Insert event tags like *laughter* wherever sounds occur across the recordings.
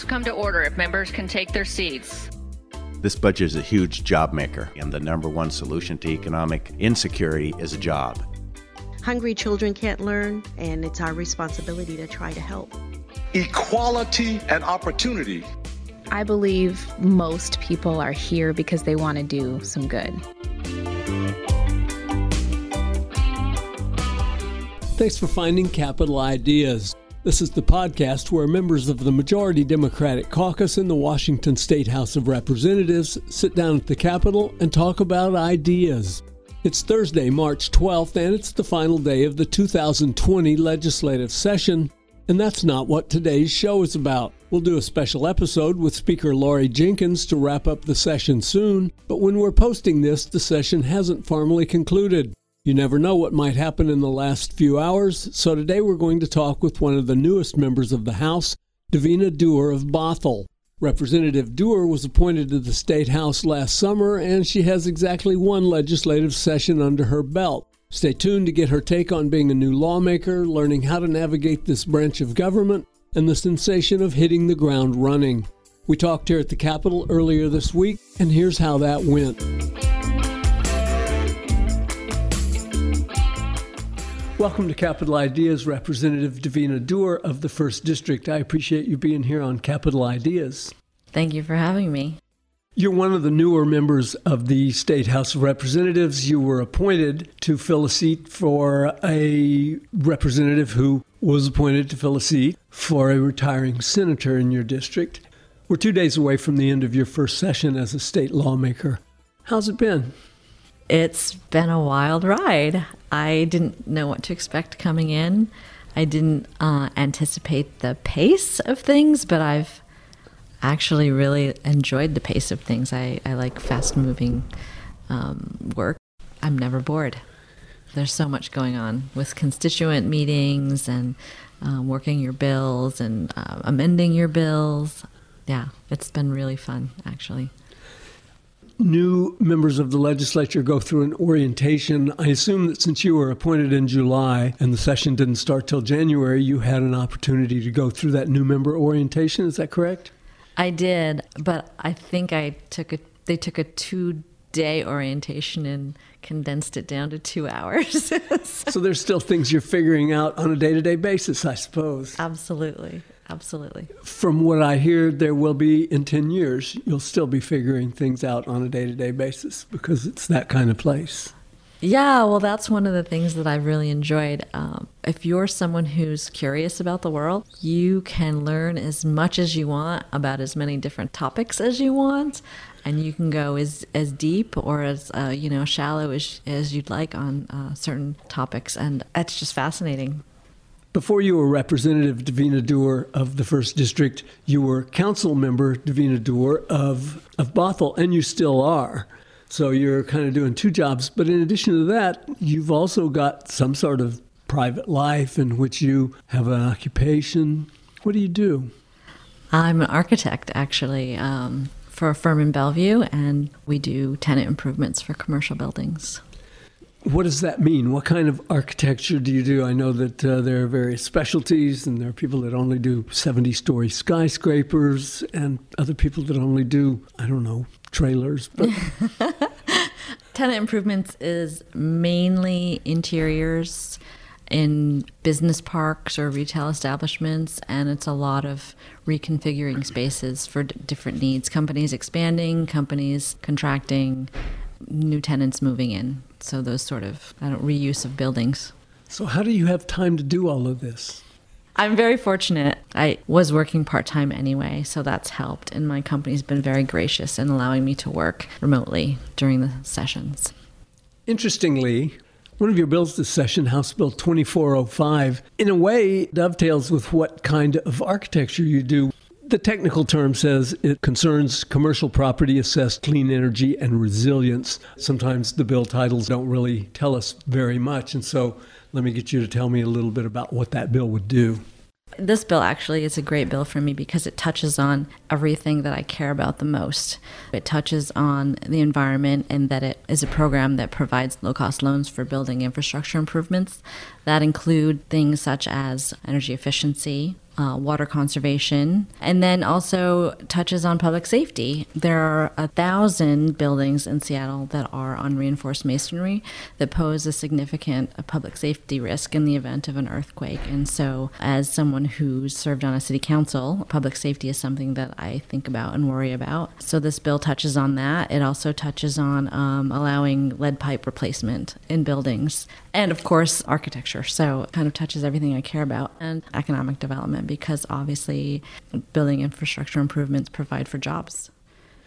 House come to order if members can take their seats. This budget is a huge job maker, and the number one solution to economic insecurity is a job. Hungry children can't learn, and it's our responsibility to try to help. Equality and opportunity. I believe most people are here because they want to do some good. Thanks for finding Capitol Ideas. This is the podcast where members of the majority Democratic caucus in the Washington State House of Representatives sit down at the Capitol and talk about ideas. It's Thursday, March 12th, and it's the final day of the 2020 legislative session. And that's not what today's show is about. We'll do a special episode with Speaker Laurie Jinkins to wrap up the session soon, but when we're posting this, the session hasn't formally concluded. You never know what might happen in the last few hours, so today we're going to talk with one of the newest members of the House, Davina Duerr of Bothell. Representative Duerr was appointed to the State House last summer, and she has exactly one legislative session under her belt. Stay tuned to get her take on being a new lawmaker, learning how to navigate this branch of government, and the sensation of hitting the ground running. We talked here at the Capitol earlier this week, and here's how that went. Welcome to Capitol Ideas, Representative Davina Duerr of the 1st District. I appreciate you being here on Capitol Ideas. Thank you for having me. You're one of the newer members of the State House of Representatives. You were appointed to fill a seat for a representative who was appointed to fill a seat for a retiring senator in your district. We're two days away from the end of your first session as a state lawmaker. How's it been? It's been a wild ride. I didn't know what to expect coming in. I didn't uh, anticipate the pace of things, but I've actually really enjoyed the pace of things. I, I like fast moving um, work. I'm never bored. There's so much going on with constituent meetings and uh, working your bills and uh, amending your bills. Yeah, it's been really fun, actually new members of the legislature go through an orientation. I assume that since you were appointed in July and the session didn't start till January, you had an opportunity to go through that new member orientation. Is that correct? I did, but I think I took a they took a 2 day orientation and condensed it down to 2 hours. *laughs* so there's still things you're figuring out on a day-to-day basis, I suppose. Absolutely. Absolutely. From what I hear, there will be in 10 years, you'll still be figuring things out on a day to day basis because it's that kind of place. Yeah, well, that's one of the things that I've really enjoyed. Um, if you're someone who's curious about the world, you can learn as much as you want about as many different topics as you want, and you can go as as deep or as uh, you know shallow as as you'd like on uh, certain topics, and that's just fascinating. Before you were Representative Davina Duerr of the First District, you were Council Member Davina Duerr of, of Bothell, and you still are. So you're kind of doing two jobs. But in addition to that, you've also got some sort of private life in which you have an occupation. What do you do? I'm an architect, actually, um, for a firm in Bellevue, and we do tenant improvements for commercial buildings. What does that mean? What kind of architecture do you do? I know that uh, there are various specialties, and there are people that only do 70 story skyscrapers, and other people that only do, I don't know, trailers. But *laughs* Tenant improvements is mainly interiors in business parks or retail establishments, and it's a lot of reconfiguring spaces for d- different needs. Companies expanding, companies contracting, new tenants moving in. So those sort of I don't reuse of buildings. So how do you have time to do all of this? I'm very fortunate. I was working part time anyway, so that's helped. And my company's been very gracious in allowing me to work remotely during the sessions. Interestingly, one of your bills this session, House Bill 2405, in a way dovetails with what kind of architecture you do. The technical term says it concerns commercial property assessed clean energy and resilience. Sometimes the bill titles don't really tell us very much. And so let me get you to tell me a little bit about what that bill would do. This bill actually is a great bill for me because it touches on everything that I care about the most. It touches on the environment and that it is a program that provides low cost loans for building infrastructure improvements that include things such as energy efficiency, uh, water conservation, and then also touches on public safety. There are a thousand buildings in Seattle that are on reinforced masonry that pose a significant public safety risk in the event of an earthquake. And so, as someone who's served on a city council, public safety is something that I think about and worry about. So, this bill touches on that. It also touches on um, allowing lead pipe replacement in buildings, and of course, architecture. So, it kind of touches everything I care about, and economic development because obviously building infrastructure improvements provide for jobs.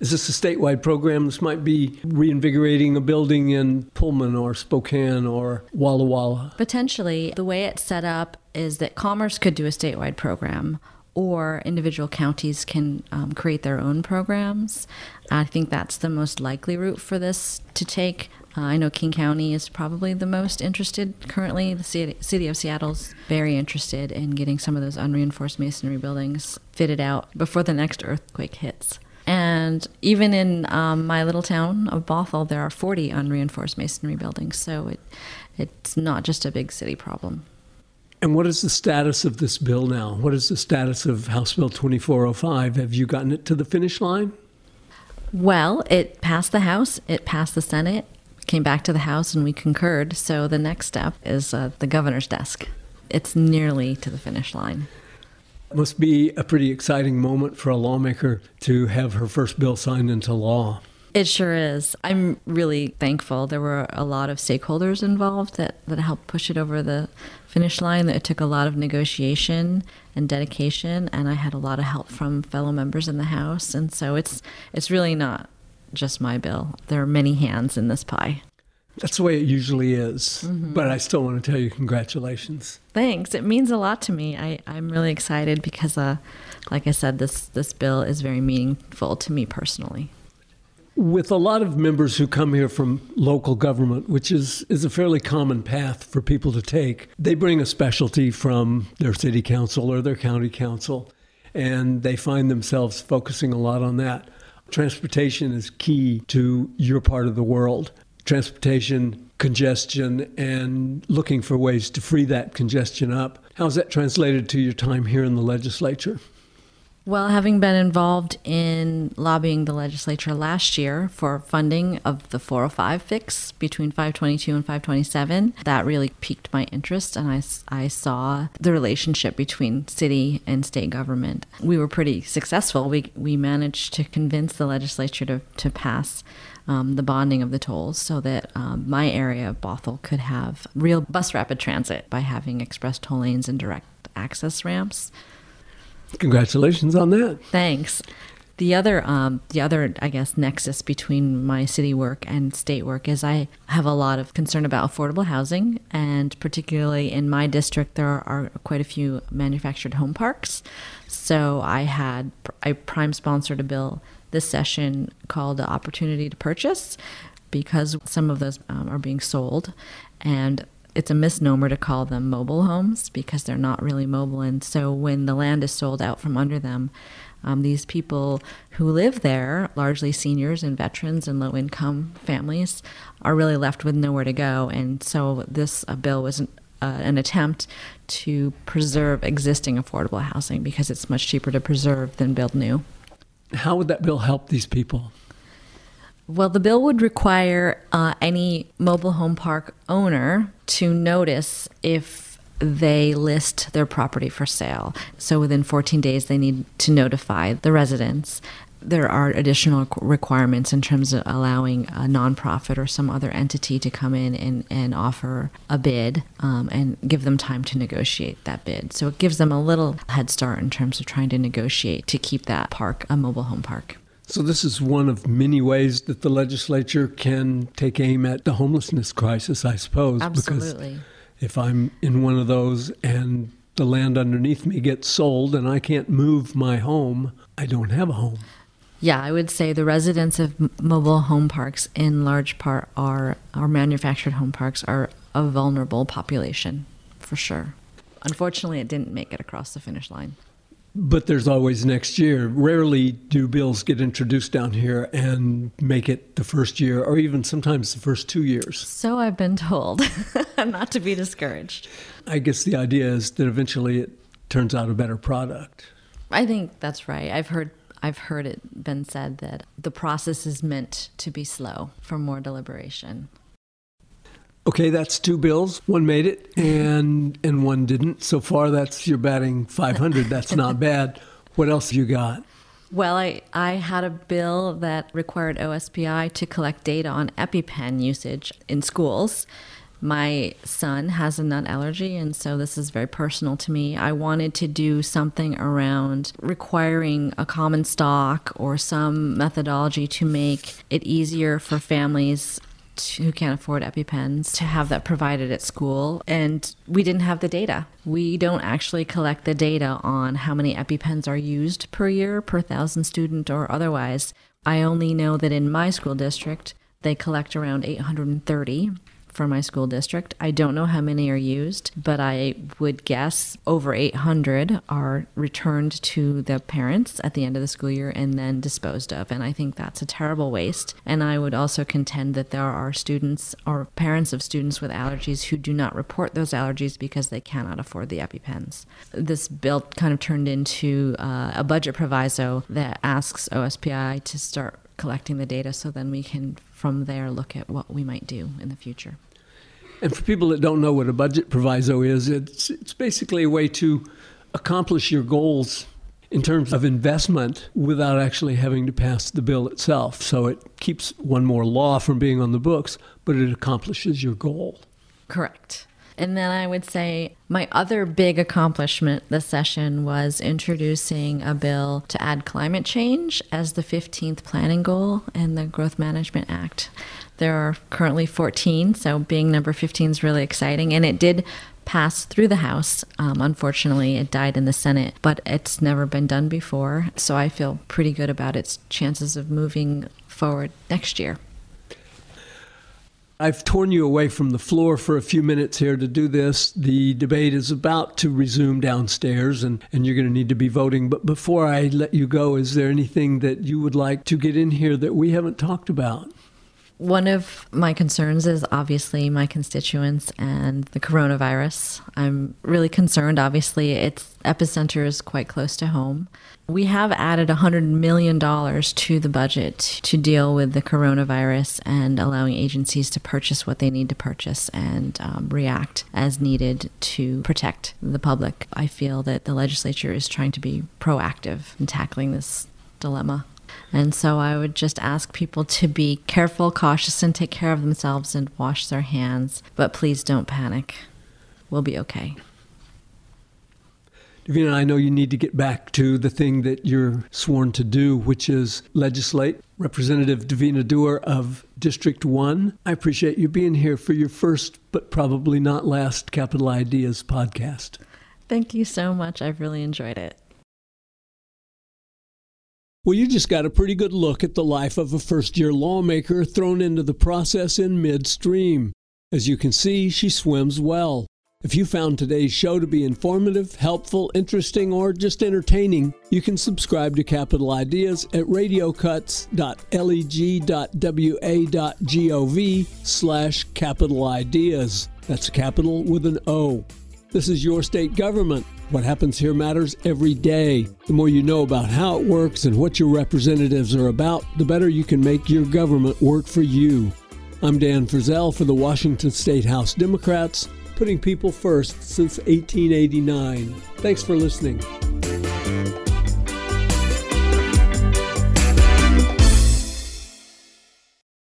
Is this a statewide program? This might be reinvigorating a building in Pullman or Spokane or Walla Walla. Potentially. The way it's set up is that Commerce could do a statewide program or individual counties can um, create their own programs. I think that's the most likely route for this to take. Uh, I know King County is probably the most interested currently. The city, of Seattle's very interested in getting some of those unreinforced masonry buildings fitted out before the next earthquake hits. And even in um, my little town of Bothell, there are 40 unreinforced masonry buildings. So it, it's not just a big city problem. And what is the status of this bill now? What is the status of House Bill 2405? Have you gotten it to the finish line? Well, it passed the House, it passed the Senate, came back to the House, and we concurred. So the next step is uh, the governor's desk. It's nearly to the finish line. It must be a pretty exciting moment for a lawmaker to have her first bill signed into law. It sure is. I'm really thankful. There were a lot of stakeholders involved that, that helped push it over the finish line. It took a lot of negotiation and dedication, and I had a lot of help from fellow members in the House. And so it's it's really not just my bill. There are many hands in this pie. That's the way it usually is. Mm-hmm. But I still want to tell you congratulations. Thanks. It means a lot to me. I, I'm really excited because, uh, like I said, this, this bill is very meaningful to me personally. With a lot of members who come here from local government, which is, is a fairly common path for people to take, they bring a specialty from their city council or their county council, and they find themselves focusing a lot on that. Transportation is key to your part of the world. Transportation, congestion, and looking for ways to free that congestion up. How's that translated to your time here in the legislature? Well, having been involved in lobbying the legislature last year for funding of the 405 fix between 522 and 527, that really piqued my interest, and I, I saw the relationship between city and state government. We were pretty successful. We, we managed to convince the legislature to, to pass um, the bonding of the tolls so that um, my area of Bothell could have real bus rapid transit by having express toll lanes and direct access ramps. Congratulations on that. Thanks. The other, um, the other, I guess, nexus between my city work and state work is I have a lot of concern about affordable housing, and particularly in my district, there are quite a few manufactured home parks. So I had I prime sponsored a bill this session called Opportunity to Purchase because some of those um, are being sold, and it's a misnomer to call them mobile homes because they're not really mobile. And so when the land is sold out from under them, um, these people who live there, largely seniors and veterans and low income families, are really left with nowhere to go. And so this uh, bill was an, uh, an attempt to preserve existing affordable housing because it's much cheaper to preserve than build new. How would that bill help these people? Well, the bill would require uh, any mobile home park owner to notice if they list their property for sale. So within 14 days, they need to notify the residents. There are additional requirements in terms of allowing a nonprofit or some other entity to come in and, and offer a bid um, and give them time to negotiate that bid. So it gives them a little head start in terms of trying to negotiate to keep that park a mobile home park. So, this is one of many ways that the legislature can take aim at the homelessness crisis, I suppose. Absolutely. Because if I'm in one of those and the land underneath me gets sold and I can't move my home, I don't have a home. Yeah, I would say the residents of mobile home parks, in large part, are our manufactured home parks, are a vulnerable population, for sure. Unfortunately, it didn't make it across the finish line. But there's always next year. Rarely do bills get introduced down here and make it the first year, or even sometimes the first two years. So I've been told, *laughs* not to be discouraged. I guess the idea is that eventually it turns out a better product. I think that's right. I've heard I've heard it been said that the process is meant to be slow for more deliberation. Okay, that's two bills. One made it and and one didn't. So far that's you're batting 500. That's not bad. What else have you got? Well, I, I had a bill that required OSPI to collect data on EpiPen usage in schools. My son has a nut allergy, and so this is very personal to me. I wanted to do something around requiring a common stock or some methodology to make it easier for families who can't afford EpiPens to have that provided at school. And we didn't have the data. We don't actually collect the data on how many EpiPens are used per year, per thousand student, or otherwise. I only know that in my school district, they collect around 830 for my school district. I don't know how many are used, but I would guess over 800 are returned to the parents at the end of the school year and then disposed of. And I think that's a terrible waste. And I would also contend that there are students or parents of students with allergies who do not report those allergies because they cannot afford the EpiPens. This bill kind of turned into uh, a budget proviso that asks OSPI to start collecting the data so then we can from there look at what we might do in the future. And for people that don't know what a budget proviso is, it's it's basically a way to accomplish your goals in terms of investment without actually having to pass the bill itself. So it keeps one more law from being on the books, but it accomplishes your goal. Correct. And then I would say my other big accomplishment this session was introducing a bill to add climate change as the 15th planning goal in the Growth Management Act. There are currently 14, so being number 15 is really exciting. And it did pass through the House. Um, unfortunately, it died in the Senate, but it's never been done before. So I feel pretty good about its chances of moving forward next year. I've torn you away from the floor for a few minutes here to do this. The debate is about to resume downstairs, and, and you're going to need to be voting. But before I let you go, is there anything that you would like to get in here that we haven't talked about? One of my concerns is obviously my constituents and the coronavirus. I'm really concerned. Obviously, its epicenter is quite close to home. We have added $100 million to the budget to deal with the coronavirus and allowing agencies to purchase what they need to purchase and um, react as needed to protect the public. I feel that the legislature is trying to be proactive in tackling this dilemma. And so I would just ask people to be careful, cautious, and take care of themselves and wash their hands. But please don't panic. We'll be okay. Davina, I know you need to get back to the thing that you're sworn to do, which is legislate. Representative Davina Duerr of District 1, I appreciate you being here for your first, but probably not last, Capitol Ideas podcast. Thank you so much. I've really enjoyed it. Well, you just got a pretty good look at the life of a first year lawmaker thrown into the process in midstream. As you can see, she swims well. If you found today's show to be informative, helpful, interesting, or just entertaining, you can subscribe to Capitol Ideas at radiocuts.leg.wa.gov slash capital ideas. That's capital with an O. This is your state government. What happens here matters every day. The more you know about how it works and what your representatives are about, the better you can make your government work for you. I'm Dan Frizzell for the Washington State House Democrats, putting people first since 1889. Thanks for listening.